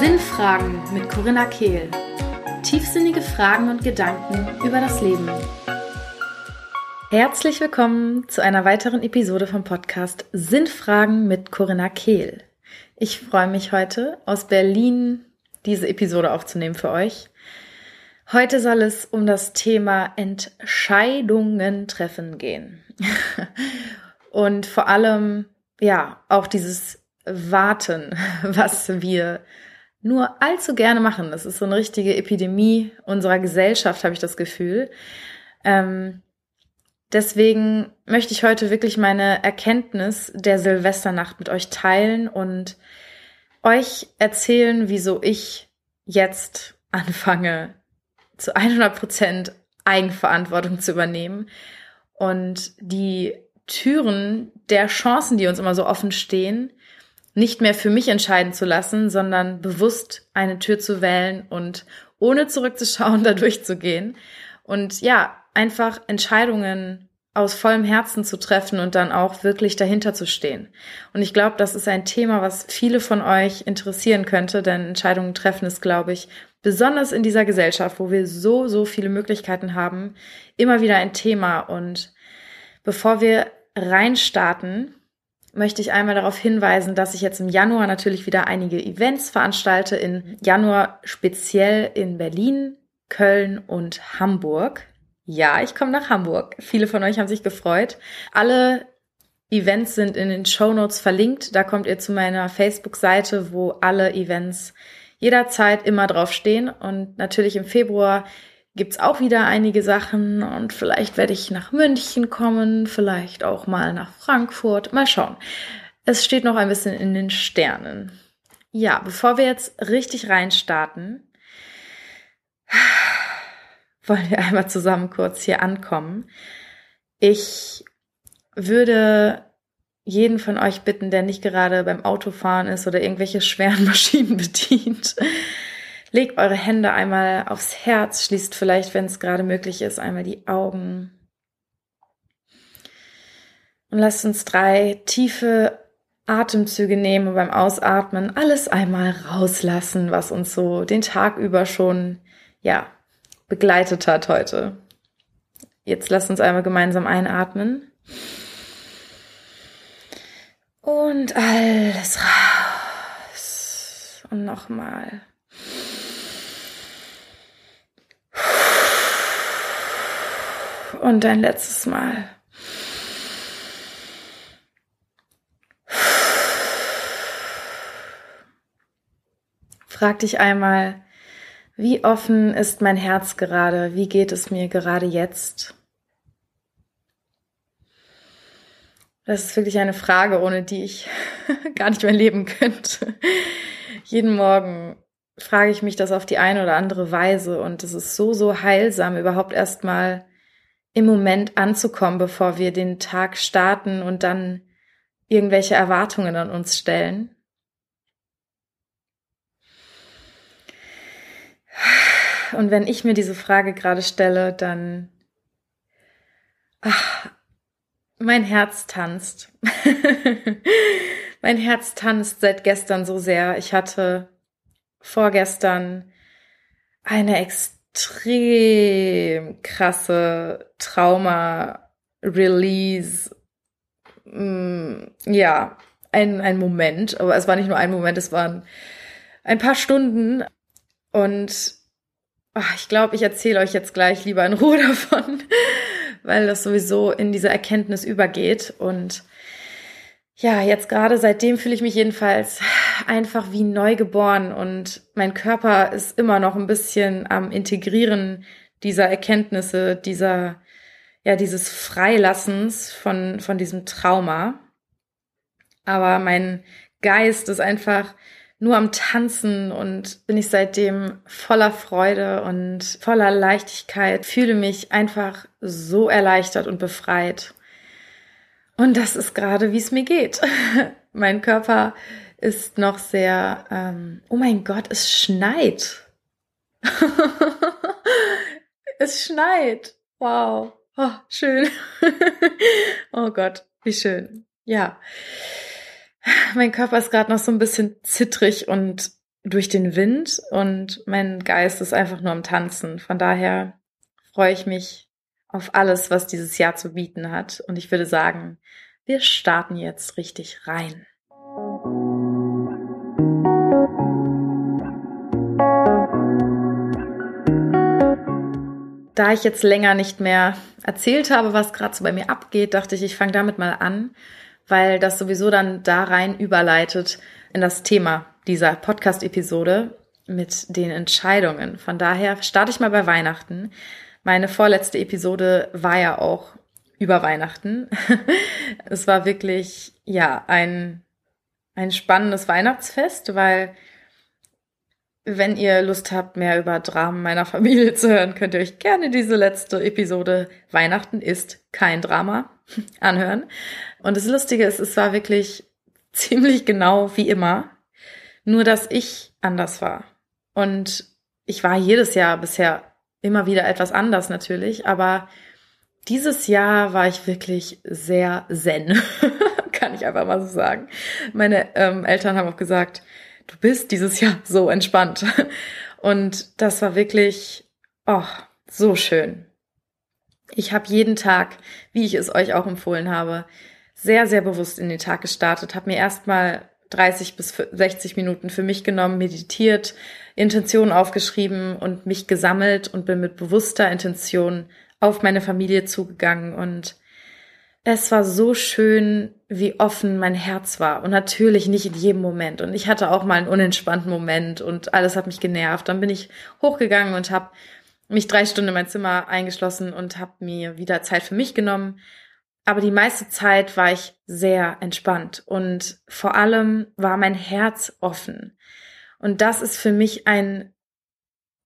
Sinnfragen mit Corinna Kehl. Tiefsinnige Fragen und Gedanken über das Leben. Herzlich willkommen zu einer weiteren Episode vom Podcast Sinnfragen mit Corinna Kehl. Ich freue mich heute aus Berlin diese Episode aufzunehmen für euch. Heute soll es um das Thema Entscheidungen treffen gehen. Und vor allem, ja, auch dieses Warten, was wir nur allzu gerne machen. Das ist so eine richtige Epidemie unserer Gesellschaft, habe ich das Gefühl. Ähm, deswegen möchte ich heute wirklich meine Erkenntnis der Silvesternacht mit euch teilen und euch erzählen, wieso ich jetzt anfange, zu 100 Prozent Eigenverantwortung zu übernehmen und die Türen der Chancen, die uns immer so offen stehen, nicht mehr für mich entscheiden zu lassen, sondern bewusst eine Tür zu wählen und ohne zurückzuschauen da durchzugehen. Und ja, einfach Entscheidungen aus vollem Herzen zu treffen und dann auch wirklich dahinter zu stehen. Und ich glaube, das ist ein Thema, was viele von euch interessieren könnte, denn Entscheidungen treffen ist, glaube ich, besonders in dieser Gesellschaft, wo wir so, so viele Möglichkeiten haben, immer wieder ein Thema. Und bevor wir reinstarten, möchte ich einmal darauf hinweisen, dass ich jetzt im Januar natürlich wieder einige Events veranstalte. In Januar speziell in Berlin, Köln und Hamburg. Ja, ich komme nach Hamburg. Viele von euch haben sich gefreut. Alle Events sind in den Show Notes verlinkt. Da kommt ihr zu meiner Facebook-Seite, wo alle Events jederzeit immer drauf stehen. Und natürlich im Februar gibt's auch wieder einige Sachen und vielleicht werde ich nach München kommen, vielleicht auch mal nach Frankfurt. Mal schauen. Es steht noch ein bisschen in den Sternen. Ja, bevor wir jetzt richtig reinstarten, wollen wir einmal zusammen kurz hier ankommen. Ich würde jeden von euch bitten, der nicht gerade beim Autofahren ist oder irgendwelche schweren Maschinen bedient. Legt eure Hände einmal aufs Herz, schließt vielleicht, wenn es gerade möglich ist, einmal die Augen. Und lasst uns drei tiefe Atemzüge nehmen und beim Ausatmen alles einmal rauslassen, was uns so den Tag über schon, ja, begleitet hat heute. Jetzt lasst uns einmal gemeinsam einatmen. Und alles raus. Und nochmal. Und ein letztes Mal. Frag dich einmal, wie offen ist mein Herz gerade? Wie geht es mir gerade jetzt? Das ist wirklich eine Frage, ohne die ich gar nicht mehr leben könnte. Jeden Morgen frage ich mich das auf die eine oder andere Weise und es ist so, so heilsam, überhaupt erstmal im Moment anzukommen, bevor wir den Tag starten und dann irgendwelche Erwartungen an uns stellen. Und wenn ich mir diese Frage gerade stelle, dann ach, mein Herz tanzt. mein Herz tanzt seit gestern so sehr. Ich hatte vorgestern eine extrem krasse Trauma-Release. Mm, ja, ein, ein Moment, aber es war nicht nur ein Moment, es waren ein paar Stunden. Und ach, ich glaube, ich erzähle euch jetzt gleich lieber in Ruhe davon weil das sowieso in diese Erkenntnis übergeht. Und ja, jetzt gerade seitdem fühle ich mich jedenfalls einfach wie neu geboren und mein Körper ist immer noch ein bisschen am Integrieren dieser Erkenntnisse, dieser, ja, dieses Freilassens von, von diesem Trauma. Aber mein Geist ist einfach nur am Tanzen und bin ich seitdem voller Freude und voller Leichtigkeit, fühle mich einfach so erleichtert und befreit. Und das ist gerade, wie es mir geht. mein Körper ist noch sehr, ähm, oh mein Gott, es schneit. es schneit. Wow. Oh, schön. oh Gott, wie schön. ja, mein Körper ist gerade noch so ein bisschen zittrig und durch den Wind und mein Geist ist einfach nur am Tanzen. Von daher freue ich mich auf alles, was dieses Jahr zu bieten hat. Und ich würde sagen, wir starten jetzt richtig rein. Da ich jetzt länger nicht mehr erzählt habe, was gerade so bei mir abgeht, dachte ich, ich fange damit mal an, weil das sowieso dann da rein überleitet in das Thema dieser Podcast-Episode mit den Entscheidungen. Von daher starte ich mal bei Weihnachten. Meine vorletzte Episode war ja auch über Weihnachten. es war wirklich, ja, ein, ein spannendes Weihnachtsfest, weil wenn ihr Lust habt, mehr über Dramen meiner Familie zu hören, könnt ihr euch gerne diese letzte Episode Weihnachten ist kein Drama anhören. Und das Lustige ist, es war wirklich ziemlich genau wie immer, nur dass ich anders war. Und ich war jedes Jahr bisher immer wieder etwas anders natürlich, aber dieses Jahr war ich wirklich sehr zen, kann ich einfach mal so sagen. Meine ähm, Eltern haben auch gesagt, du bist dieses Jahr so entspannt. Und das war wirklich, oh, so schön. Ich habe jeden Tag, wie ich es euch auch empfohlen habe, sehr, sehr bewusst in den Tag gestartet, habe mir erstmal 30 bis 60 Minuten für mich genommen, meditiert, Intentionen aufgeschrieben und mich gesammelt und bin mit bewusster Intention auf meine Familie zugegangen und es war so schön, wie offen mein Herz war. Und natürlich nicht in jedem Moment. Und ich hatte auch mal einen unentspannten Moment und alles hat mich genervt. Dann bin ich hochgegangen und habe mich drei Stunden in mein Zimmer eingeschlossen und habe mir wieder Zeit für mich genommen. Aber die meiste Zeit war ich sehr entspannt und vor allem war mein Herz offen. Und das ist für mich ein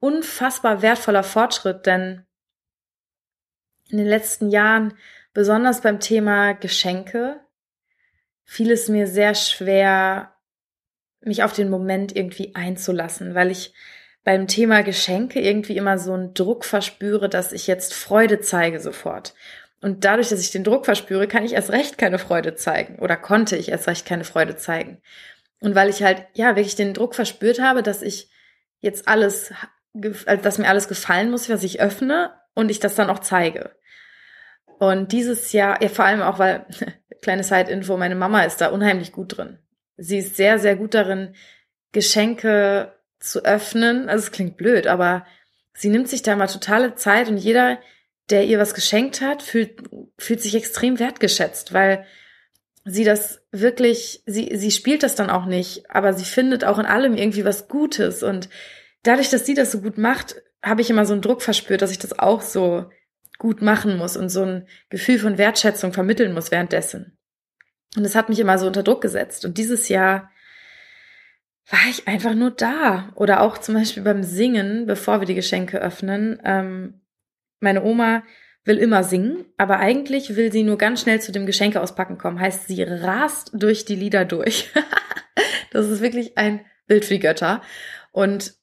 unfassbar wertvoller Fortschritt, denn in den letzten Jahren besonders beim Thema Geschenke fiel es mir sehr schwer, mich auf den Moment irgendwie einzulassen, weil ich beim Thema Geschenke irgendwie immer so einen Druck verspüre, dass ich jetzt Freude zeige sofort. Und dadurch, dass ich den Druck verspüre, kann ich erst recht keine Freude zeigen oder konnte ich erst recht keine Freude zeigen. Und weil ich halt, ja, wirklich den Druck verspürt habe, dass ich jetzt alles, also dass mir alles gefallen muss, was ich öffne und ich das dann auch zeige. Und dieses Jahr, ja vor allem auch, weil, kleine Side-Info, meine Mama ist da unheimlich gut drin. Sie ist sehr, sehr gut darin, Geschenke zu öffnen. Also es klingt blöd, aber sie nimmt sich da mal totale Zeit und jeder, der ihr was geschenkt hat, fühlt, fühlt sich extrem wertgeschätzt, weil sie das wirklich, sie, sie spielt das dann auch nicht, aber sie findet auch in allem irgendwie was Gutes und dadurch, dass sie das so gut macht, habe ich immer so einen Druck verspürt, dass ich das auch so gut machen muss und so ein Gefühl von Wertschätzung vermitteln muss währenddessen. Und das hat mich immer so unter Druck gesetzt. Und dieses Jahr war ich einfach nur da. Oder auch zum Beispiel beim Singen, bevor wir die Geschenke öffnen. Ähm, meine Oma will immer singen, aber eigentlich will sie nur ganz schnell zu dem Geschenke auspacken kommen. Heißt, sie rast durch die Lieder durch. das ist wirklich ein Bild für die Götter. Und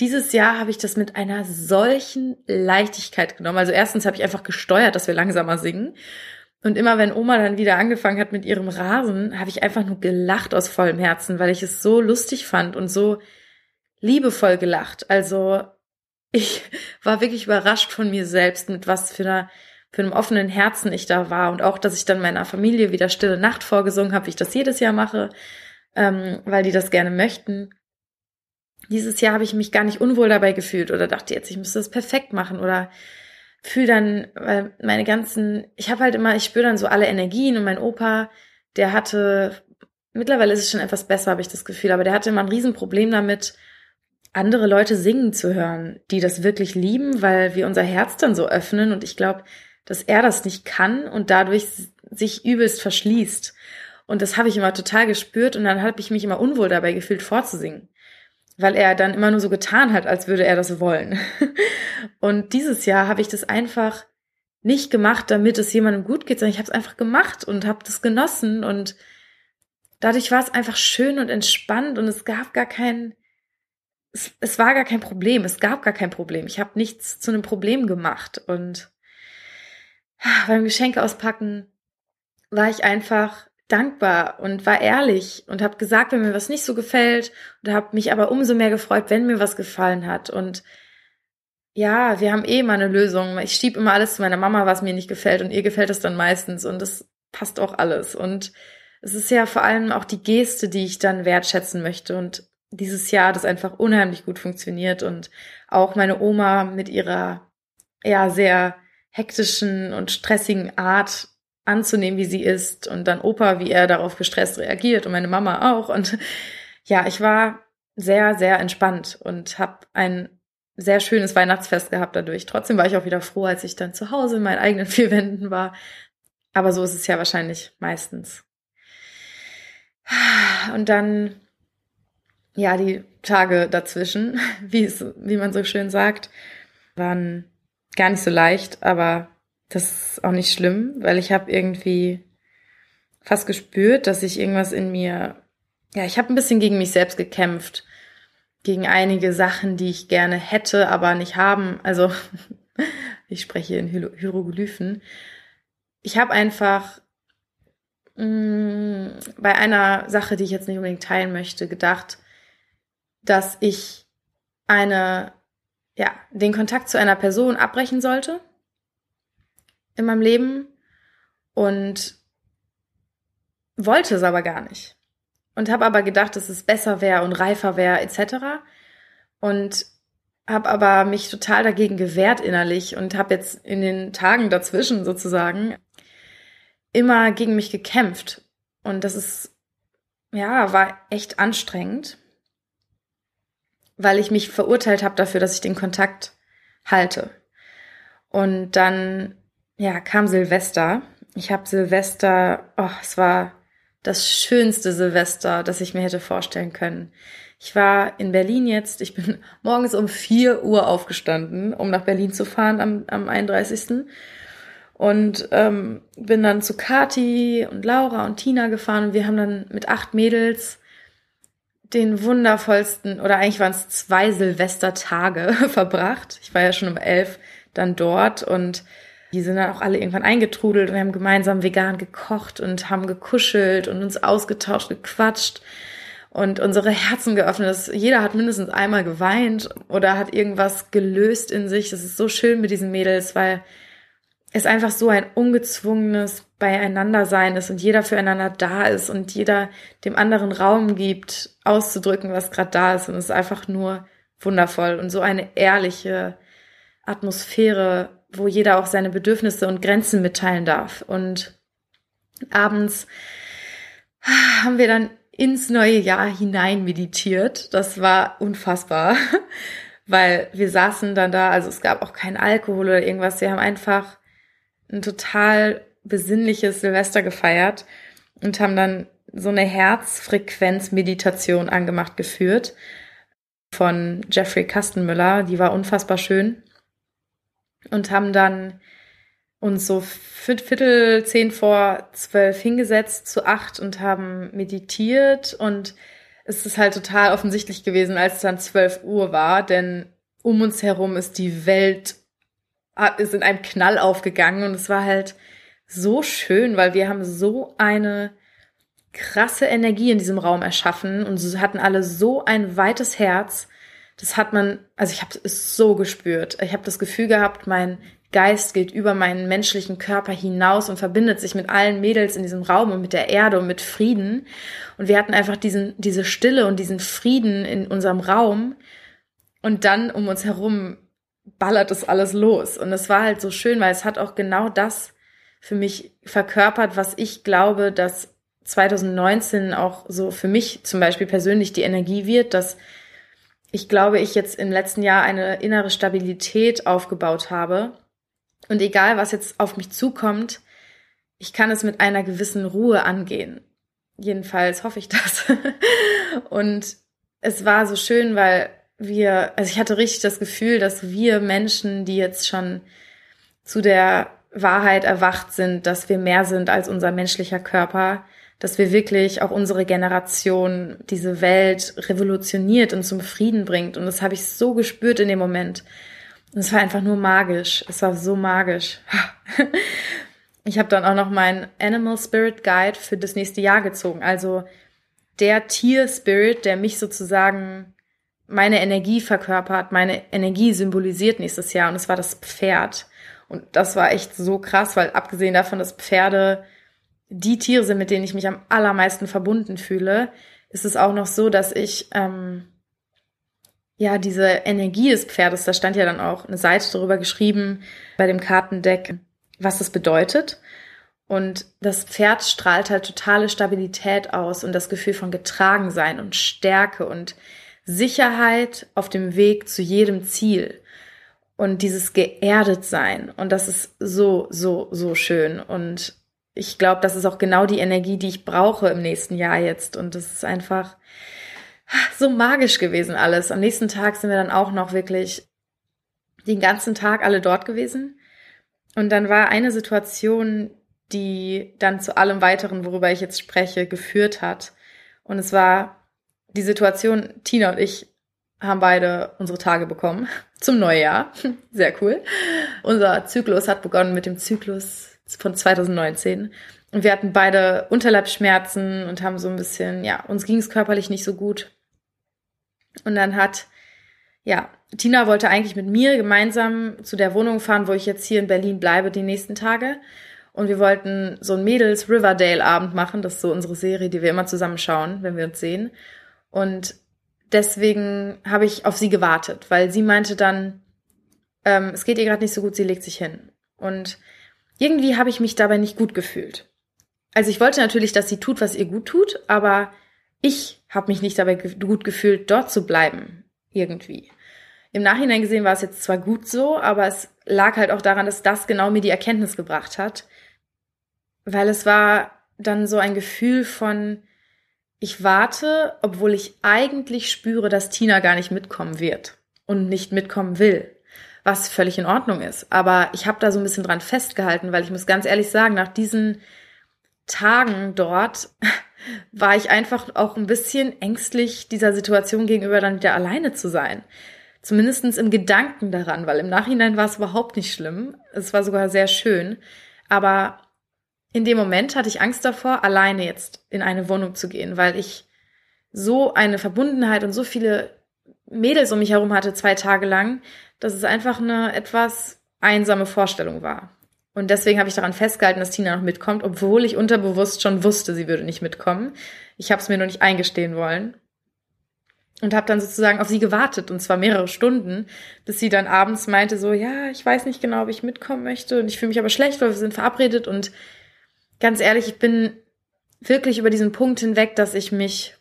dieses Jahr habe ich das mit einer solchen Leichtigkeit genommen. Also erstens habe ich einfach gesteuert, dass wir langsamer singen. Und immer wenn Oma dann wieder angefangen hat mit ihrem Rasen, habe ich einfach nur gelacht aus vollem Herzen, weil ich es so lustig fand und so liebevoll gelacht. Also ich war wirklich überrascht von mir selbst, mit was für einer für einem offenen Herzen ich da war und auch, dass ich dann meiner Familie wieder Stille Nacht vorgesungen habe, wie ich das jedes Jahr mache, ähm, weil die das gerne möchten dieses Jahr habe ich mich gar nicht unwohl dabei gefühlt oder dachte jetzt, ich müsste das perfekt machen oder fühle dann, weil meine ganzen, ich habe halt immer, ich spüre dann so alle Energien und mein Opa, der hatte, mittlerweile ist es schon etwas besser, habe ich das Gefühl, aber der hatte immer ein Riesenproblem damit, andere Leute singen zu hören, die das wirklich lieben, weil wir unser Herz dann so öffnen und ich glaube, dass er das nicht kann und dadurch sich übelst verschließt. Und das habe ich immer total gespürt und dann habe ich mich immer unwohl dabei gefühlt, vorzusingen weil er dann immer nur so getan hat, als würde er das wollen. Und dieses Jahr habe ich das einfach nicht gemacht, damit es jemandem gut geht, sondern ich habe es einfach gemacht und habe das genossen und dadurch war es einfach schön und entspannt und es gab gar kein, es, es war gar kein Problem, es gab gar kein Problem. Ich habe nichts zu einem Problem gemacht und beim Geschenke auspacken war ich einfach dankbar und war ehrlich und habe gesagt, wenn mir was nicht so gefällt und habe mich aber umso mehr gefreut, wenn mir was gefallen hat und ja, wir haben eh immer eine Lösung. Ich schieb immer alles zu meiner Mama, was mir nicht gefällt und ihr gefällt es dann meistens und das passt auch alles und es ist ja vor allem auch die Geste, die ich dann wertschätzen möchte und dieses Jahr das einfach unheimlich gut funktioniert und auch meine Oma mit ihrer ja sehr hektischen und stressigen Art anzunehmen, wie sie ist und dann Opa, wie er darauf gestresst reagiert und meine Mama auch und ja, ich war sehr sehr entspannt und habe ein sehr schönes Weihnachtsfest gehabt dadurch. Trotzdem war ich auch wieder froh, als ich dann zu Hause in meinen eigenen vier Wänden war. Aber so ist es ja wahrscheinlich meistens. Und dann ja, die Tage dazwischen, wie es, wie man so schön sagt, waren gar nicht so leicht, aber das ist auch nicht schlimm, weil ich habe irgendwie fast gespürt, dass ich irgendwas in mir, ja, ich habe ein bisschen gegen mich selbst gekämpft, gegen einige Sachen, die ich gerne hätte, aber nicht haben. Also ich spreche in Hieroglyphen. Ich habe einfach mh, mm, bei einer Sache, die ich jetzt nicht unbedingt teilen möchte, gedacht, dass ich eine, ja, den Kontakt zu einer Person abbrechen sollte in meinem Leben und wollte es aber gar nicht. Und habe aber gedacht, dass es besser wäre und reifer wäre, etc. Und habe aber mich total dagegen gewehrt innerlich und habe jetzt in den Tagen dazwischen sozusagen immer gegen mich gekämpft. Und das ist, ja, war echt anstrengend weil ich mich verurteilt habe dafür, dass ich den Kontakt halte. Und dann, ja, kam Silvester. Ich habe Silvester, oh, es war das schönste Silvester, das ich mir hätte vorstellen können. Ich war in Berlin jetzt, ich bin morgens um vier Uhr aufgestanden, um nach Berlin zu fahren am, am 31. Und ähm, bin dann zu Kati und Laura und Tina gefahren und wir haben dann mit acht Mädels den wundervollsten, oder eigentlich waren es zwei Silvestertage verbracht. Ich war ja schon um elf dann dort und die sind dann auch alle irgendwann eingetrudelt und wir haben gemeinsam vegan gekocht und haben gekuschelt und uns ausgetauscht, gequatscht und unsere Herzen geöffnet. Jeder hat mindestens einmal geweint oder hat irgendwas gelöst in sich. Das ist so schön mit diesen Mädels, weil es einfach so ein ungezwungenes Beieinandersein ist und jeder füreinander da ist und jeder dem anderen Raum gibt, auszudrücken, was gerade da ist. Und es ist einfach nur wundervoll und so eine ehrliche Atmosphäre, wo jeder auch seine Bedürfnisse und Grenzen mitteilen darf. Und abends haben wir dann ins neue Jahr hinein meditiert. Das war unfassbar, weil wir saßen dann da, also es gab auch keinen Alkohol oder irgendwas. Wir haben einfach ein total besinnliches Silvester gefeiert und haben dann so eine Herzfrequenz-Meditation angemacht geführt von Jeffrey Kastenmüller. Die war unfassbar schön. Und haben dann uns so Viertel, zehn vor zwölf hingesetzt zu acht und haben meditiert und es ist halt total offensichtlich gewesen, als es dann zwölf Uhr war, denn um uns herum ist die Welt ist in einem Knall aufgegangen und es war halt so schön, weil wir haben so eine krasse Energie in diesem Raum erschaffen und hatten alle so ein weites Herz. Das hat man, also ich habe es so gespürt. Ich habe das Gefühl gehabt, mein Geist geht über meinen menschlichen Körper hinaus und verbindet sich mit allen Mädels in diesem Raum und mit der Erde und mit Frieden. Und wir hatten einfach diesen, diese Stille und diesen Frieden in unserem Raum. Und dann um uns herum ballert es alles los. Und es war halt so schön, weil es hat auch genau das für mich verkörpert, was ich glaube, dass 2019 auch so für mich zum Beispiel persönlich die Energie wird, dass ich glaube, ich jetzt im letzten Jahr eine innere Stabilität aufgebaut habe. Und egal, was jetzt auf mich zukommt, ich kann es mit einer gewissen Ruhe angehen. Jedenfalls hoffe ich das. Und es war so schön, weil wir, also ich hatte richtig das Gefühl, dass wir Menschen, die jetzt schon zu der Wahrheit erwacht sind, dass wir mehr sind als unser menschlicher Körper, dass wir wirklich auch unsere Generation diese Welt revolutioniert und zum Frieden bringt. Und das habe ich so gespürt in dem Moment. Und es war einfach nur magisch. Es war so magisch. ich habe dann auch noch meinen Animal Spirit Guide für das nächste Jahr gezogen. Also der Tier Spirit, der mich sozusagen meine Energie verkörpert, meine Energie symbolisiert nächstes Jahr. Und es war das Pferd. Und das war echt so krass, weil abgesehen davon, dass Pferde die Tiere sind, mit denen ich mich am allermeisten verbunden fühle, ist es auch noch so, dass ich ähm, ja diese Energie des Pferdes, da stand ja dann auch eine Seite darüber geschrieben bei dem Kartendeck, was das bedeutet. Und das Pferd strahlt halt totale Stabilität aus und das Gefühl von Getragensein und Stärke und Sicherheit auf dem Weg zu jedem Ziel. Und dieses geerdet sein. Und das ist so, so, so schön. Und ich glaube, das ist auch genau die Energie, die ich brauche im nächsten Jahr jetzt. Und das ist einfach so magisch gewesen alles. Am nächsten Tag sind wir dann auch noch wirklich den ganzen Tag alle dort gewesen. Und dann war eine Situation, die dann zu allem weiteren, worüber ich jetzt spreche, geführt hat. Und es war die Situation, Tina und ich haben beide unsere Tage bekommen zum Neujahr. Sehr cool. Unser Zyklus hat begonnen mit dem Zyklus von 2019. Und wir hatten beide Unterleibsschmerzen und haben so ein bisschen, ja, uns ging es körperlich nicht so gut. Und dann hat, ja, Tina wollte eigentlich mit mir gemeinsam zu der Wohnung fahren, wo ich jetzt hier in Berlin bleibe die nächsten Tage. Und wir wollten so ein Mädels Riverdale Abend machen. Das ist so unsere Serie, die wir immer zusammen schauen, wenn wir uns sehen. Und deswegen habe ich auf sie gewartet, weil sie meinte dann, ähm, es geht ihr gerade nicht so gut, sie legt sich hin. Und irgendwie habe ich mich dabei nicht gut gefühlt. Also ich wollte natürlich, dass sie tut, was ihr gut tut, aber ich habe mich nicht dabei ge gut gefühlt, dort zu bleiben. Irgendwie. Im Nachhinein gesehen war es jetzt zwar gut so, aber es lag halt auch daran, dass das genau mir die Erkenntnis gebracht hat. Weil es war dann so ein Gefühl von, ich warte, obwohl ich eigentlich spüre, dass Tina gar nicht mitkommen wird und nicht mitkommen will was völlig in Ordnung ist. Aber ich habe da so ein bisschen dran festgehalten, weil ich muss ganz ehrlich sagen, nach diesen Tagen dort war ich einfach auch ein bisschen ängstlich dieser Situation gegenüber dann wieder alleine zu sein. Zumindestens im Gedanken daran, weil im Nachhinein war es überhaupt nicht schlimm. Es war sogar sehr schön. Aber in dem Moment hatte ich Angst davor, alleine jetzt in eine Wohnung zu gehen, weil ich so eine Verbundenheit und so viele Mädels um mich herum hatte, zwei Tage lang, dass es einfach eine etwas einsame Vorstellung war. Und deswegen habe ich daran festgehalten, dass Tina noch mitkommt, obwohl ich unterbewusst schon wusste, sie würde nicht mitkommen. Ich habe es mir nur nicht eingestehen wollen. Und habe dann sozusagen auf sie gewartet, und zwar mehrere Stunden, bis sie dann abends meinte, so, ja, ich weiß nicht genau, ob ich mitkommen möchte, und ich fühle mich aber schlecht, weil wir sind verabredet. Und ganz ehrlich, ich bin wirklich über diesen Punkt hinweg, dass ich mich,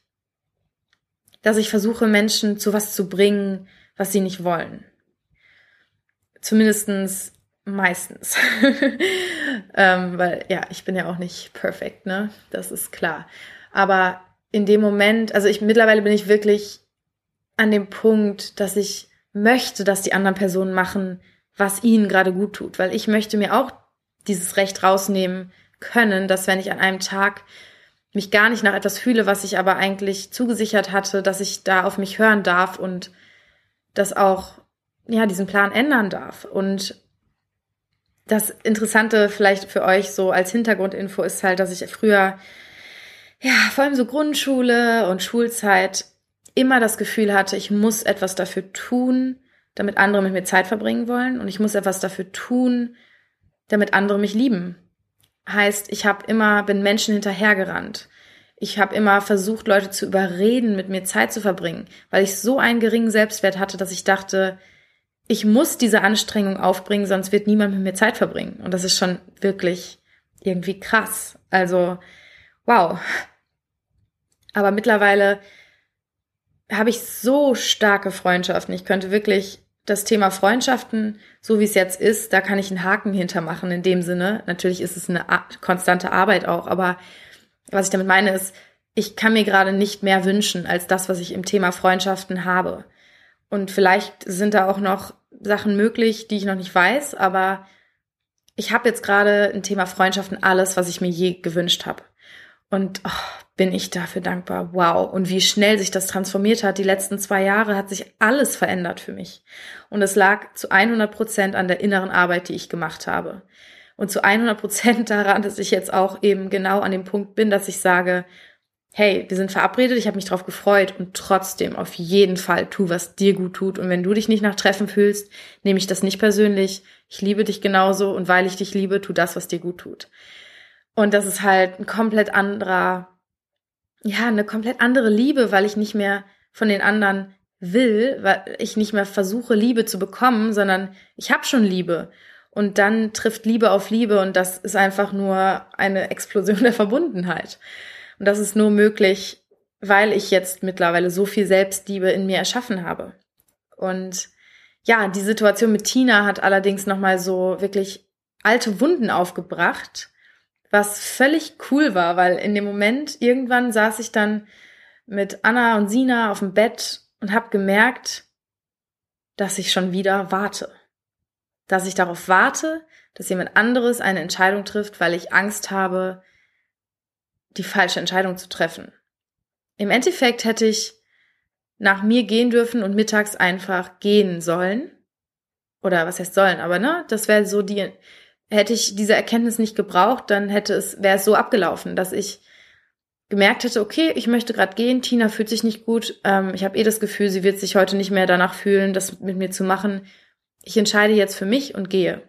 dass ich versuche, Menschen zu was zu bringen, was sie nicht wollen. Zumindestens meistens. ähm, weil ja, ich bin ja auch nicht perfekt, ne? Das ist klar. Aber in dem Moment, also ich mittlerweile bin ich wirklich an dem Punkt, dass ich möchte, dass die anderen Personen machen, was ihnen gerade gut tut, weil ich möchte mir auch dieses Recht rausnehmen können, dass wenn ich an einem Tag mich gar nicht nach etwas fühle, was ich aber eigentlich zugesichert hatte, dass ich da auf mich hören darf und das auch ja, diesen Plan ändern darf. Und das Interessante vielleicht für euch so als Hintergrundinfo ist halt, dass ich früher, ja, vor allem so Grundschule und Schulzeit immer das Gefühl hatte, ich muss etwas dafür tun, damit andere mit mir Zeit verbringen wollen und ich muss etwas dafür tun, damit andere mich lieben. Heißt, ich habe immer bin Menschen hinterhergerannt. Ich habe immer versucht, Leute zu überreden, mit mir Zeit zu verbringen, weil ich so einen geringen Selbstwert hatte, dass ich dachte, ich muss diese Anstrengung aufbringen, sonst wird niemand mit mir Zeit verbringen. Und das ist schon wirklich irgendwie krass. Also, wow. Aber mittlerweile habe ich so starke Freundschaften. Ich könnte wirklich das Thema Freundschaften, so wie es jetzt ist, da kann ich einen Haken hintermachen in dem Sinne. Natürlich ist es eine konstante Arbeit auch, aber was ich damit meine ist, ich kann mir gerade nicht mehr wünschen als das, was ich im Thema Freundschaften habe. Und vielleicht sind da auch noch Sachen möglich, die ich noch nicht weiß, aber ich habe jetzt gerade ein Thema Freundschaften alles, was ich mir je gewünscht habe. Und oh, bin ich dafür dankbar. Wow. Und wie schnell sich das transformiert hat. Die letzten zwei Jahre hat sich alles verändert für mich. Und es lag zu 100 Prozent an der inneren Arbeit, die ich gemacht habe. und zu 100 Prozent daran, dass ich jetzt auch eben genau an dem Punkt bin, dass ich sage, hey, wir sind verabredet, ich habe mich drauf gefreut und trotzdem auf jeden Fall tu, was dir gut tut. Und wenn du dich nicht nach Treffen fühlst, nehme ich das nicht persönlich. Ich liebe dich genauso und weil ich dich liebe, tu das, was dir gut tut. Und das ist halt ein komplett anderer, ja, eine komplett andere Liebe, weil ich nicht mehr von den anderen will, weil ich nicht mehr versuche, Liebe zu bekommen, sondern ich habe schon Liebe. Und dann trifft Liebe auf Liebe und das ist einfach nur eine Explosion der Verbundenheit. Und das ist nur möglich, weil ich jetzt mittlerweile so viel Selbstliebe in mir erschaffen habe. Und ja, die Situation mit Tina hat allerdings nochmal so wirklich alte Wunden aufgebracht, was völlig cool war, weil in dem Moment irgendwann saß ich dann mit Anna und Sina auf dem Bett und habe gemerkt, dass ich schon wieder warte. Dass ich darauf warte, dass jemand anderes eine Entscheidung trifft, weil ich Angst habe, die falsche Entscheidung zu treffen. Im Endeffekt hätte ich nach mir gehen dürfen und mittags einfach gehen sollen. Oder was heißt sollen, aber ne, das wäre so die, hätte ich diese Erkenntnis nicht gebraucht, dann hätte es, wäre es so abgelaufen, dass ich gemerkt hätte, okay, ich möchte gerade gehen, Tina fühlt sich nicht gut, ähm, ich habe eh das Gefühl, sie wird sich heute nicht mehr danach fühlen, das mit mir zu machen. Ich entscheide jetzt für mich und gehe.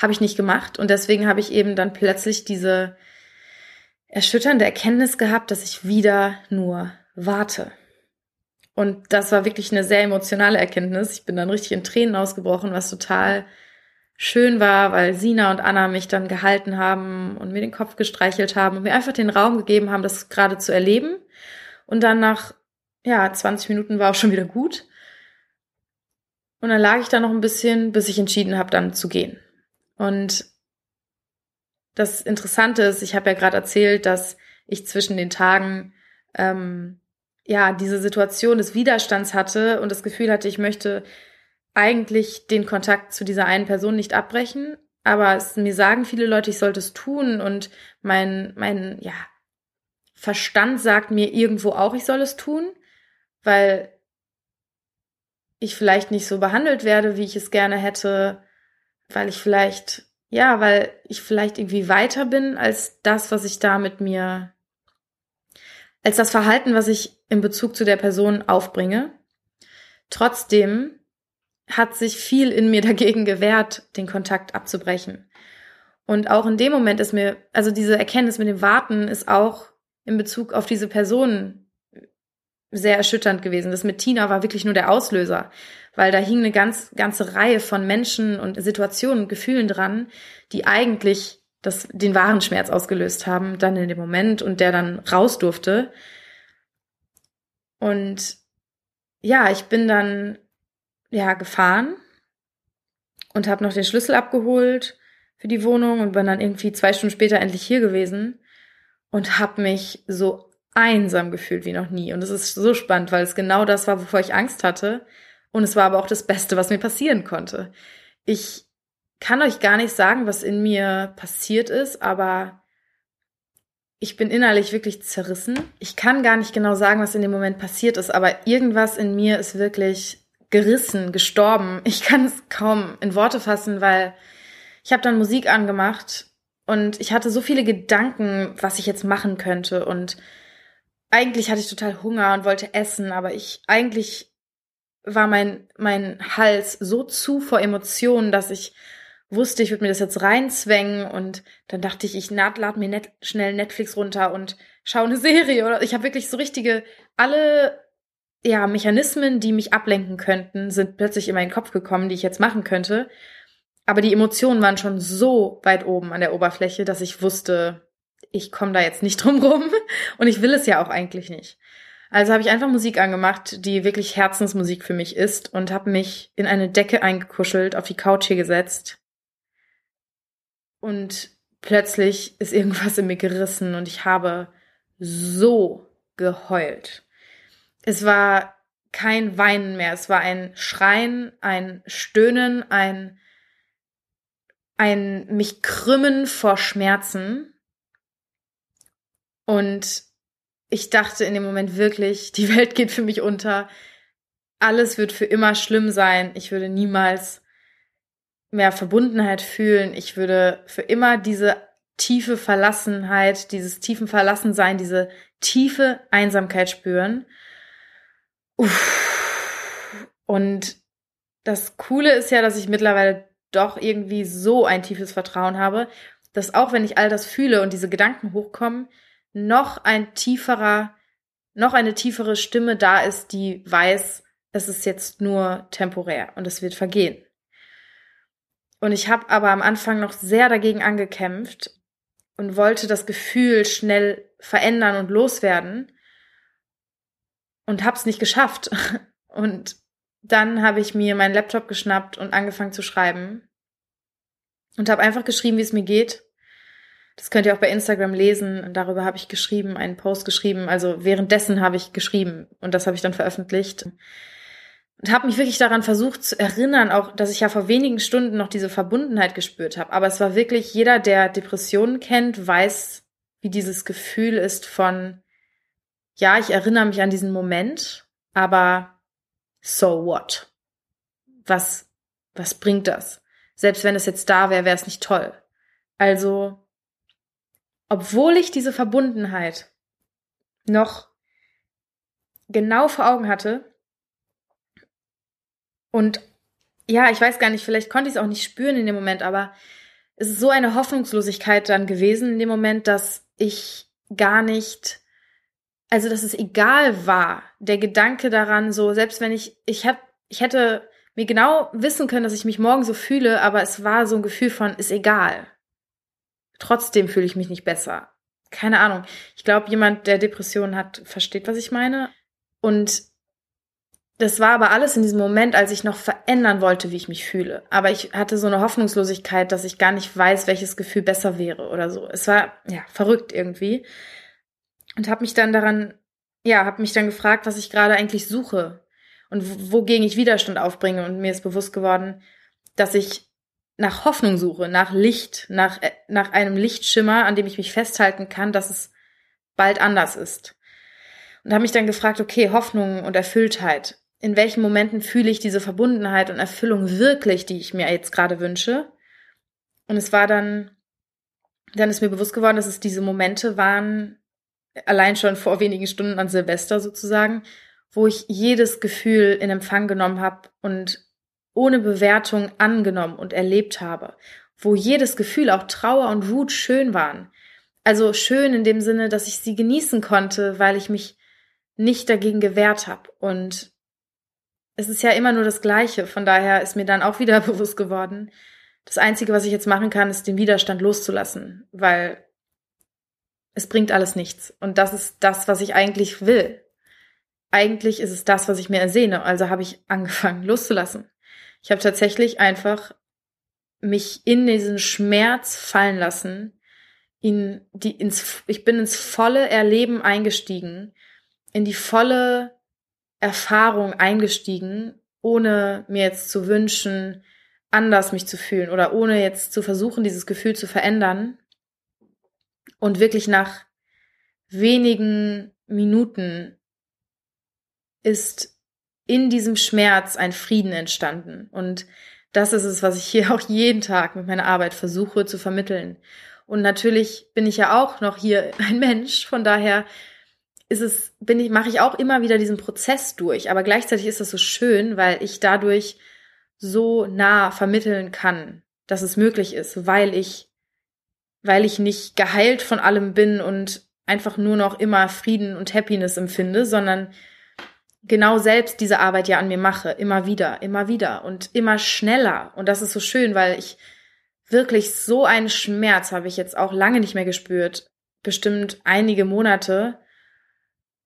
Habe ich nicht gemacht und deswegen habe ich eben dann plötzlich diese erschütternde Erkenntnis gehabt, dass ich wieder nur warte. Und das war wirklich eine sehr emotionale Erkenntnis. Ich bin dann richtig in Tränen ausgebrochen, was total schön war, weil Sina und Anna mich dann gehalten haben und mir den Kopf gestreichelt haben und mir einfach den Raum gegeben haben, das gerade zu erleben. Und dann nach, ja, 20 Minuten war auch schon wieder gut. Und dann lag ich da noch ein bisschen, bis ich entschieden habe, dann zu gehen. Und das Interessante ist, ich habe ja gerade erzählt, dass ich zwischen den Tagen ähm, ja diese Situation des Widerstands hatte und das Gefühl hatte, ich möchte eigentlich den Kontakt zu dieser einen Person nicht abbrechen, aber es, mir sagen viele Leute, ich sollte es tun und mein mein ja Verstand sagt mir irgendwo auch, ich soll es tun, weil ich vielleicht nicht so behandelt werde, wie ich es gerne hätte, weil ich vielleicht ja, weil ich vielleicht irgendwie weiter bin als das, was ich da mit mir, als das Verhalten, was ich in Bezug zu der Person aufbringe. Trotzdem hat sich viel in mir dagegen gewehrt, den Kontakt abzubrechen. Und auch in dem Moment ist mir, also diese Erkenntnis mit dem Warten ist auch in Bezug auf diese Person sehr erschütternd gewesen. Das mit Tina war wirklich nur der Auslöser weil da hing eine ganz, ganze Reihe von Menschen und Situationen und Gefühlen dran, die eigentlich das, den wahren Schmerz ausgelöst haben, dann in dem Moment und der dann raus durfte. Und ja, ich bin dann ja gefahren und habe noch den Schlüssel abgeholt für die Wohnung und bin dann irgendwie zwei Stunden später endlich hier gewesen und habe mich so einsam gefühlt wie noch nie. Und es ist so spannend, weil es genau das war, wovor ich Angst hatte. Und es war aber auch das Beste, was mir passieren konnte. Ich kann euch gar nicht sagen, was in mir passiert ist, aber ich bin innerlich wirklich zerrissen. Ich kann gar nicht genau sagen, was in dem Moment passiert ist, aber irgendwas in mir ist wirklich gerissen, gestorben. Ich kann es kaum in Worte fassen, weil ich habe dann Musik angemacht und ich hatte so viele Gedanken, was ich jetzt machen könnte und eigentlich hatte ich total Hunger und wollte essen, aber ich eigentlich war mein, mein Hals so zu vor Emotionen, dass ich wusste, ich würde mir das jetzt reinzwängen und dann dachte ich, ich lade mir net, schnell Netflix runter und schaue eine Serie oder ich habe wirklich so richtige, alle ja, Mechanismen, die mich ablenken könnten, sind plötzlich in meinen Kopf gekommen, die ich jetzt machen könnte. Aber die Emotionen waren schon so weit oben an der Oberfläche, dass ich wusste, ich komme da jetzt nicht drum rum und ich will es ja auch eigentlich nicht. Also habe ich einfach Musik angemacht, die wirklich Herzensmusik für mich ist und habe mich in eine Decke eingekuschelt, auf die Couch hier gesetzt. Und plötzlich ist irgendwas in mir gerissen und ich habe so geheult. Es war kein Weinen mehr, es war ein Schreien, ein Stöhnen, ein ein mich krümmen vor Schmerzen. Und ich dachte in dem Moment wirklich, die Welt geht für mich unter. Alles wird für immer schlimm sein. Ich würde niemals mehr Verbundenheit fühlen. Ich würde für immer diese tiefe Verlassenheit, dieses tiefen Verlassensein, diese tiefe Einsamkeit spüren. Uff. Und das Coole ist ja, dass ich mittlerweile doch irgendwie so ein tiefes Vertrauen habe, dass auch wenn ich all das fühle und diese Gedanken hochkommen, noch ein tieferer, noch eine tiefere Stimme da ist, die weiß, es ist jetzt nur temporär und es wird vergehen. Und ich habe aber am Anfang noch sehr dagegen angekämpft und wollte das Gefühl schnell verändern und loswerden und hab's nicht geschafft. Und dann habe ich mir meinen Laptop geschnappt und angefangen zu schreiben und habe einfach geschrieben, wie es mir geht. Das könnt ihr auch bei Instagram lesen. Darüber habe ich geschrieben, einen Post geschrieben. Also währenddessen habe ich geschrieben und das habe ich dann veröffentlicht und habe mich wirklich daran versucht zu erinnern, auch dass ich ja vor wenigen Stunden noch diese Verbundenheit gespürt habe. Aber es war wirklich jeder, der Depressionen kennt, weiß, wie dieses Gefühl ist von, ja, ich erinnere mich an diesen Moment, aber so what? Was, was bringt das? Selbst wenn es jetzt da wäre, wäre es nicht toll. Also, obwohl ich diese Verbundenheit noch genau vor Augen hatte, und ja, ich weiß gar nicht, vielleicht konnte ich es auch nicht spüren in dem Moment, aber es ist so eine Hoffnungslosigkeit dann gewesen in dem Moment, dass ich gar nicht, also dass es egal war, der Gedanke daran, so, selbst wenn ich, ich hab, ich hätte mir genau wissen können, dass ich mich morgen so fühle, aber es war so ein Gefühl von, ist egal. Trotzdem fühle ich mich nicht besser. Keine Ahnung. Ich glaube, jemand, der Depressionen hat, versteht, was ich meine. Und das war aber alles in diesem Moment, als ich noch verändern wollte, wie ich mich fühle. Aber ich hatte so eine Hoffnungslosigkeit, dass ich gar nicht weiß, welches Gefühl besser wäre oder so. Es war ja verrückt irgendwie und habe mich dann daran, ja, habe mich dann gefragt, was ich gerade eigentlich suche und wogegen ich Widerstand aufbringe. Und mir ist bewusst geworden, dass ich nach Hoffnung suche, nach Licht, nach äh, nach einem Lichtschimmer, an dem ich mich festhalten kann, dass es bald anders ist. Und habe mich dann gefragt, okay, Hoffnung und Erfülltheit in welchen Momenten fühle ich diese Verbundenheit und Erfüllung wirklich, die ich mir jetzt gerade wünsche. Und es war dann, dann ist mir bewusst geworden, dass es diese Momente waren, allein schon vor wenigen Stunden an Silvester sozusagen, wo ich jedes Gefühl in Empfang genommen habe und ohne Bewertung angenommen und erlebt habe, wo jedes Gefühl, auch Trauer und Wut, schön waren. Also schön in dem Sinne, dass ich sie genießen konnte, weil ich mich nicht dagegen gewehrt habe und es ist ja immer nur das Gleiche. Von daher ist mir dann auch wieder bewusst geworden, das Einzige, was ich jetzt machen kann, ist den Widerstand loszulassen, weil es bringt alles nichts. Und das ist das, was ich eigentlich will. Eigentlich ist es das, was ich mir ersehne. Also habe ich angefangen loszulassen. Ich habe tatsächlich einfach mich in diesen Schmerz fallen lassen, in die ins ich bin ins volle Erleben eingestiegen, in die volle Erfahrung eingestiegen, ohne mir jetzt zu wünschen, anders mich zu fühlen oder ohne jetzt zu versuchen, dieses Gefühl zu verändern. Und wirklich nach wenigen Minuten ist in diesem Schmerz ein Frieden entstanden. Und das ist es, was ich hier auch jeden Tag mit meiner Arbeit versuche zu vermitteln. Und natürlich bin ich ja auch noch hier ein Mensch, von daher ist es, bin ich, mache ich auch immer wieder diesen Prozess durch. Aber gleichzeitig ist das so schön, weil ich dadurch so nah vermitteln kann, dass es möglich ist, weil ich, weil ich nicht geheilt von allem bin und einfach nur noch immer Frieden und Happiness empfinde, sondern genau selbst diese Arbeit ja an mir mache, immer wieder, immer wieder und immer schneller. Und das ist so schön, weil ich wirklich so einen Schmerz habe ich jetzt auch lange nicht mehr gespürt, bestimmt einige Monate,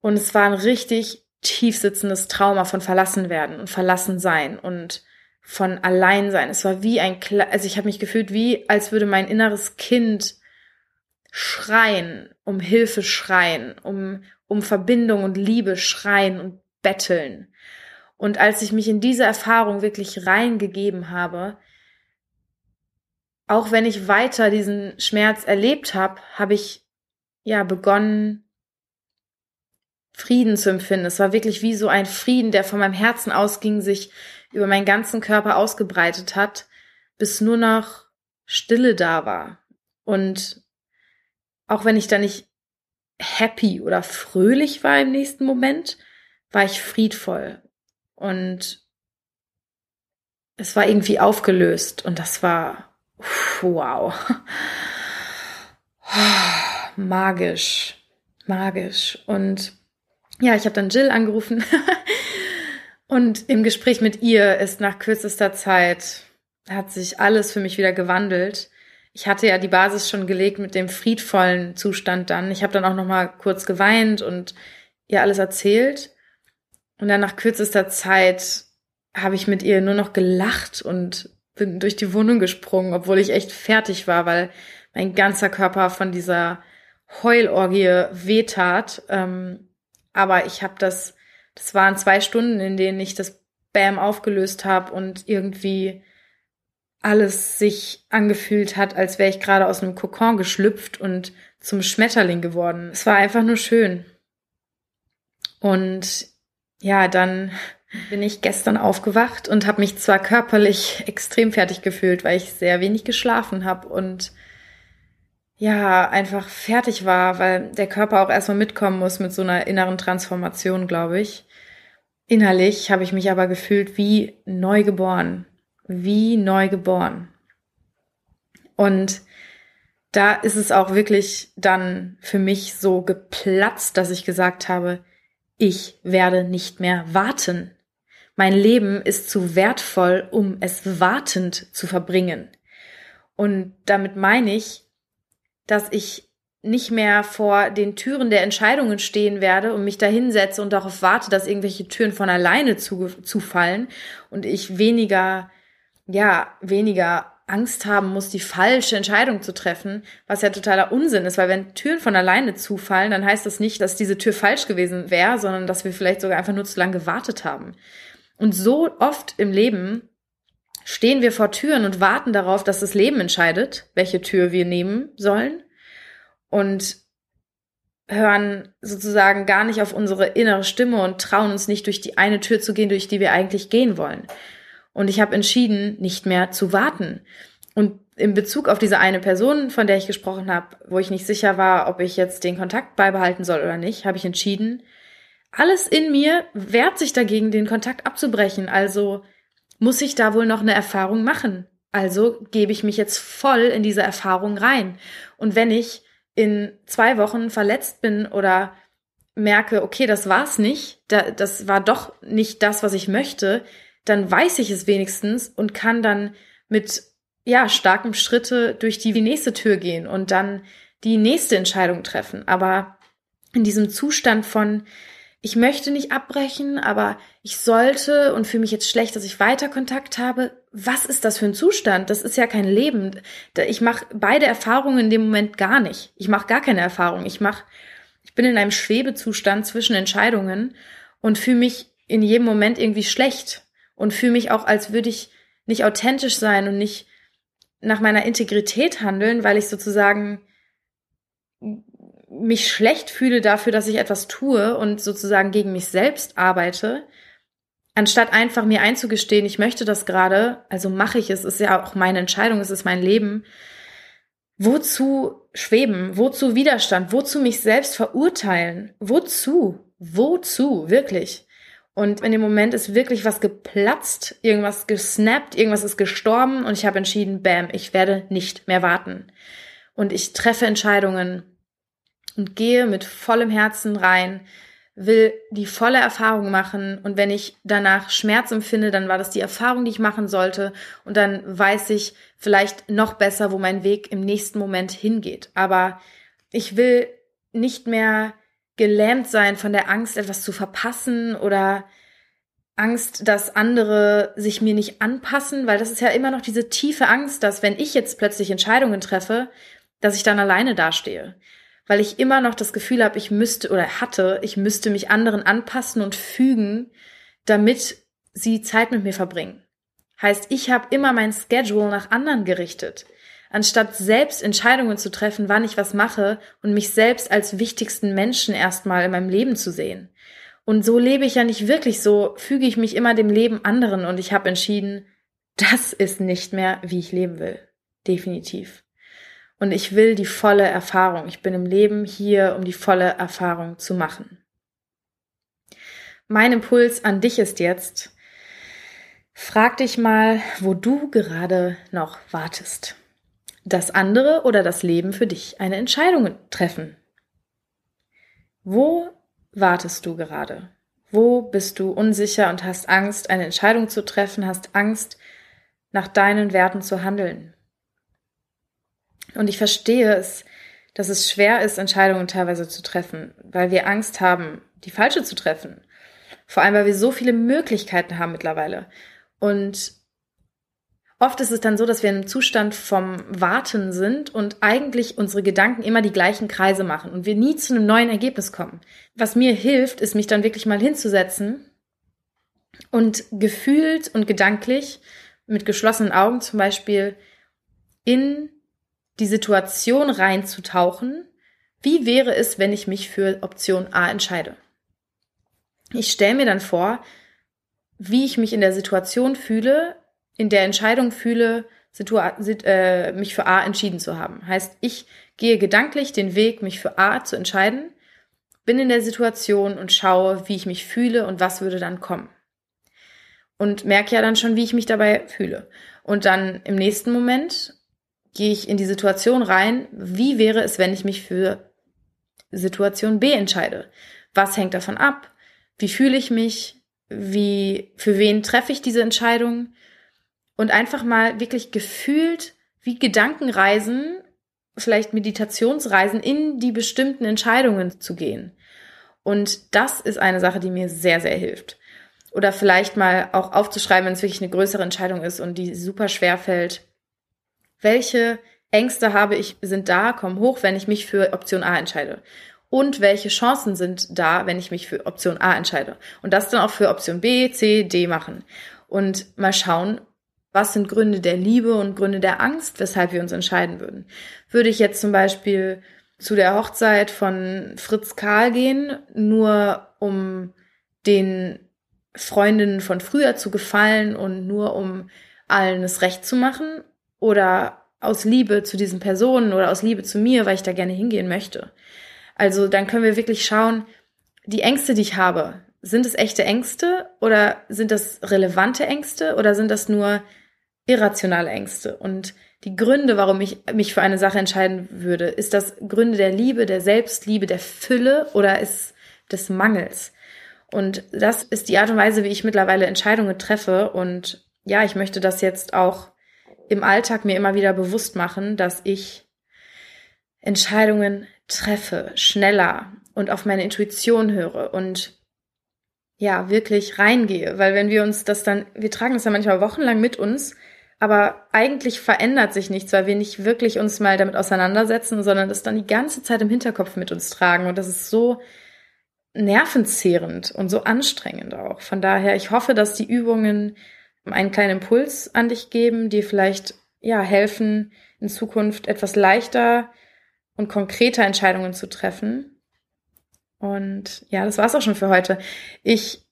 und es war ein richtig tiefsitzendes Trauma von verlassen werden und verlassen sein und von allein sein. Es war wie ein, Kle also ich habe mich gefühlt wie, als würde mein inneres Kind schreien, um Hilfe schreien, um, um Verbindung und Liebe schreien und betteln. Und als ich mich in diese Erfahrung wirklich reingegeben habe, auch wenn ich weiter diesen Schmerz erlebt habe, habe ich ja begonnen, Frieden zu empfinden. Es war wirklich wie so ein Frieden, der von meinem Herzen ausging, sich über meinen ganzen Körper ausgebreitet hat, bis nur noch Stille da war. Und auch wenn ich da nicht happy oder fröhlich war im nächsten Moment, war ich friedvoll. Und es war irgendwie aufgelöst und das war wow. Magisch, magisch. Und ja, ich habe dann Jill angerufen und im Gespräch mit ihr ist nach kürzester Zeit hat sich alles für mich wieder gewandelt. Ich hatte ja die Basis schon gelegt mit dem friedvollen Zustand dann. Ich habe dann auch noch mal kurz geweint und ihr alles erzählt. Und dann nach kürzester Zeit habe ich mit ihr nur noch gelacht und bin durch die Wohnung gesprungen, obwohl ich echt fertig war, weil mein ganzer Körper von dieser Heulorgie wehtat. Ähm, aber ich habe das, das waren zwei Stunden, in denen ich das Bam aufgelöst habe und irgendwie alles sich angefühlt hat, als wäre ich gerade aus einem Kokon geschlüpft und zum Schmetterling geworden. Es war einfach nur schön. Und ja, dann bin ich gestern aufgewacht und habe mich zwar körperlich extrem fertig gefühlt, weil ich sehr wenig geschlafen habe und ja, einfach fertig war, weil der Körper auch erstmal mitkommen muss mit so einer inneren Transformation, glaube ich. Innerlich habe ich mich aber gefühlt wie neu geboren, wie neu geboren. Und da ist es auch wirklich dann für mich so geplatzt, dass ich gesagt habe, ich werde nicht mehr warten. Mein Leben ist zu wertvoll, um es wartend zu verbringen. Und damit meine ich, dass ich nicht mehr vor den Türen der Entscheidungen stehen werde und mich da hinsetze und darauf warte, dass irgendwelche Türen von alleine zu, zufallen und ich weniger, ja, weniger Angst haben muss, die falsche Entscheidung zu treffen, was ja totaler Unsinn ist, weil wenn Türen von alleine zufallen, dann heißt das nicht, dass diese Tür falsch gewesen wäre, sondern dass wir vielleicht sogar einfach nur zu lange gewartet haben. Und so oft im Leben stehen wir vor Türen und warten darauf, dass das Leben entscheidet, welche Tür wir nehmen sollen und hören sozusagen gar nicht auf unsere innere Stimme und trauen uns nicht durch die eine Tür zu gehen, durch die wir eigentlich gehen wollen. Und ich habe entschieden, nicht mehr zu warten. Und in Bezug auf diese eine Person, von der ich gesprochen habe, wo ich nicht sicher war, ob ich jetzt den Kontakt beibehalten soll oder nicht, habe ich entschieden, alles in mir wehrt sich dagegen, den Kontakt abzubrechen. Also muss ich da wohl noch eine Erfahrung machen. Also gebe ich mich jetzt voll in diese Erfahrung rein. Und wenn ich in zwei Wochen verletzt bin oder merke, okay, das war's nicht, das war doch nicht das, was ich möchte, dann weiß ich es wenigstens und kann dann mit ja starkem Schritte durch die nächste Tür gehen und dann die nächste Entscheidung treffen. Aber in diesem Zustand von ich möchte nicht abbrechen, aber ich sollte und fühle mich jetzt schlecht, dass ich weiter Kontakt habe. Was ist das für ein Zustand? Das ist ja kein Leben. Ich mache beide Erfahrungen in dem Moment gar nicht. Ich mache gar keine Erfahrung. Ich mache, ich bin in einem Schwebezustand zwischen Entscheidungen und fühle mich in jedem Moment irgendwie schlecht und fühle mich auch, als würde ich nicht authentisch sein und nicht nach meiner Integrität handeln, weil ich sozusagen mich schlecht fühle dafür, dass ich etwas tue und sozusagen gegen mich selbst arbeite, anstatt einfach mir einzugestehen, ich möchte das gerade, also mache ich es, ist ja auch meine Entscheidung, es ist mein Leben. Wozu schweben? Wozu Widerstand? Wozu mich selbst verurteilen? Wozu? Wozu? Wirklich? Und in dem Moment ist wirklich was geplatzt, irgendwas gesnappt, irgendwas ist gestorben und ich habe entschieden, bam, ich werde nicht mehr warten. Und ich treffe Entscheidungen und gehe mit vollem Herzen rein, will die volle Erfahrung machen und wenn ich danach Schmerz empfinde, dann war das die Erfahrung, die ich machen sollte und dann weiß ich vielleicht noch besser, wo mein Weg im nächsten Moment hingeht. Aber ich will nicht mehr gelähmt sein von der Angst, etwas zu verpassen oder Angst, dass andere sich mir nicht anpassen, weil das ist ja immer noch diese tiefe Angst, dass wenn ich jetzt plötzlich Entscheidungen treffe, dass ich dann alleine dastehe weil ich immer noch das Gefühl habe, ich müsste oder hatte, ich müsste mich anderen anpassen und fügen, damit sie Zeit mit mir verbringen. Heißt, ich habe immer mein Schedule nach anderen gerichtet, anstatt selbst Entscheidungen zu treffen, wann ich was mache und mich selbst als wichtigsten Menschen erstmal in meinem Leben zu sehen. Und so lebe ich ja nicht wirklich, so füge ich mich immer dem Leben anderen und ich habe entschieden, das ist nicht mehr, wie ich leben will. Definitiv. Und ich will die volle Erfahrung. Ich bin im Leben hier, um die volle Erfahrung zu machen. Mein Impuls an dich ist jetzt, frag dich mal, wo du gerade noch wartest. Das andere oder das Leben für dich eine Entscheidung treffen. Wo wartest du gerade? Wo bist du unsicher und hast Angst, eine Entscheidung zu treffen, hast Angst, nach deinen Werten zu handeln? Und ich verstehe es, dass es schwer ist, Entscheidungen teilweise zu treffen, weil wir Angst haben, die falsche zu treffen. Vor allem, weil wir so viele Möglichkeiten haben mittlerweile. Und oft ist es dann so, dass wir in einem Zustand vom Warten sind und eigentlich unsere Gedanken immer die gleichen Kreise machen und wir nie zu einem neuen Ergebnis kommen. Was mir hilft, ist, mich dann wirklich mal hinzusetzen und gefühlt und gedanklich mit geschlossenen Augen zum Beispiel in die Situation reinzutauchen, wie wäre es, wenn ich mich für Option A entscheide? Ich stelle mir dann vor, wie ich mich in der Situation fühle, in der Entscheidung fühle, äh, mich für A entschieden zu haben. Heißt, ich gehe gedanklich den Weg, mich für A zu entscheiden, bin in der Situation und schaue, wie ich mich fühle und was würde dann kommen. Und merke ja dann schon, wie ich mich dabei fühle. Und dann im nächsten Moment gehe ich in die Situation rein, wie wäre es, wenn ich mich für Situation B entscheide? Was hängt davon ab? Wie fühle ich mich? Wie, für wen treffe ich diese Entscheidung? Und einfach mal wirklich gefühlt wie Gedankenreisen, vielleicht Meditationsreisen in die bestimmten Entscheidungen zu gehen. Und das ist eine Sache, die mir sehr, sehr hilft. Oder vielleicht mal auch aufzuschreiben, wenn es wirklich eine größere Entscheidung ist und die super schwer fällt, welche Ängste habe ich, sind da, kommen hoch, wenn ich mich für Option A entscheide. Und welche Chancen sind da, wenn ich mich für Option A entscheide. Und das dann auch für Option B, C, D machen. Und mal schauen, was sind Gründe der Liebe und Gründe der Angst, weshalb wir uns entscheiden würden. Würde ich jetzt zum Beispiel zu der Hochzeit von Fritz Karl gehen, nur um den Freundinnen von früher zu gefallen und nur um allen das Recht zu machen? oder aus Liebe zu diesen Personen oder aus Liebe zu mir, weil ich da gerne hingehen möchte. Also dann können wir wirklich schauen, die Ängste, die ich habe, sind es echte Ängste oder sind das relevante Ängste oder sind das nur irrationale Ängste? Und die Gründe, warum ich mich für eine Sache entscheiden würde, ist das Gründe der Liebe, der Selbstliebe, der Fülle oder ist des Mangels? Und das ist die Art und Weise, wie ich mittlerweile Entscheidungen treffe. Und ja, ich möchte das jetzt auch im Alltag mir immer wieder bewusst machen, dass ich Entscheidungen treffe, schneller und auf meine Intuition höre und ja, wirklich reingehe, weil wenn wir uns das dann, wir tragen das ja manchmal wochenlang mit uns, aber eigentlich verändert sich nichts, weil wir nicht wirklich uns mal damit auseinandersetzen, sondern das dann die ganze Zeit im Hinterkopf mit uns tragen und das ist so nervenzehrend und so anstrengend auch. Von daher, ich hoffe, dass die Übungen einen kleinen Impuls an dich geben, dir vielleicht ja helfen, in Zukunft etwas leichter und konkreter Entscheidungen zu treffen. Und ja, das war's auch schon für heute. Ich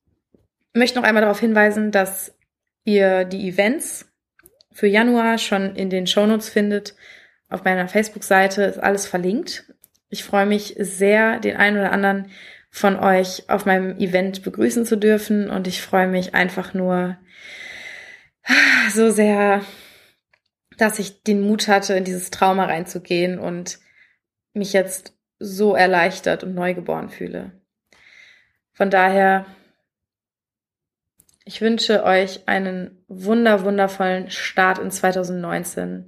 möchte noch einmal darauf hinweisen, dass ihr die Events für Januar schon in den Shownotes findet. Auf meiner Facebook-Seite ist alles verlinkt. Ich freue mich sehr, den einen oder anderen von euch auf meinem Event begrüßen zu dürfen und ich freue mich einfach nur, so sehr, dass ich den Mut hatte, in dieses Trauma reinzugehen und mich jetzt so erleichtert und neugeboren fühle. Von daher, ich wünsche euch einen wunder, wundervollen Start in 2019,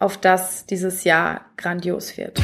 auf das dieses Jahr grandios wird.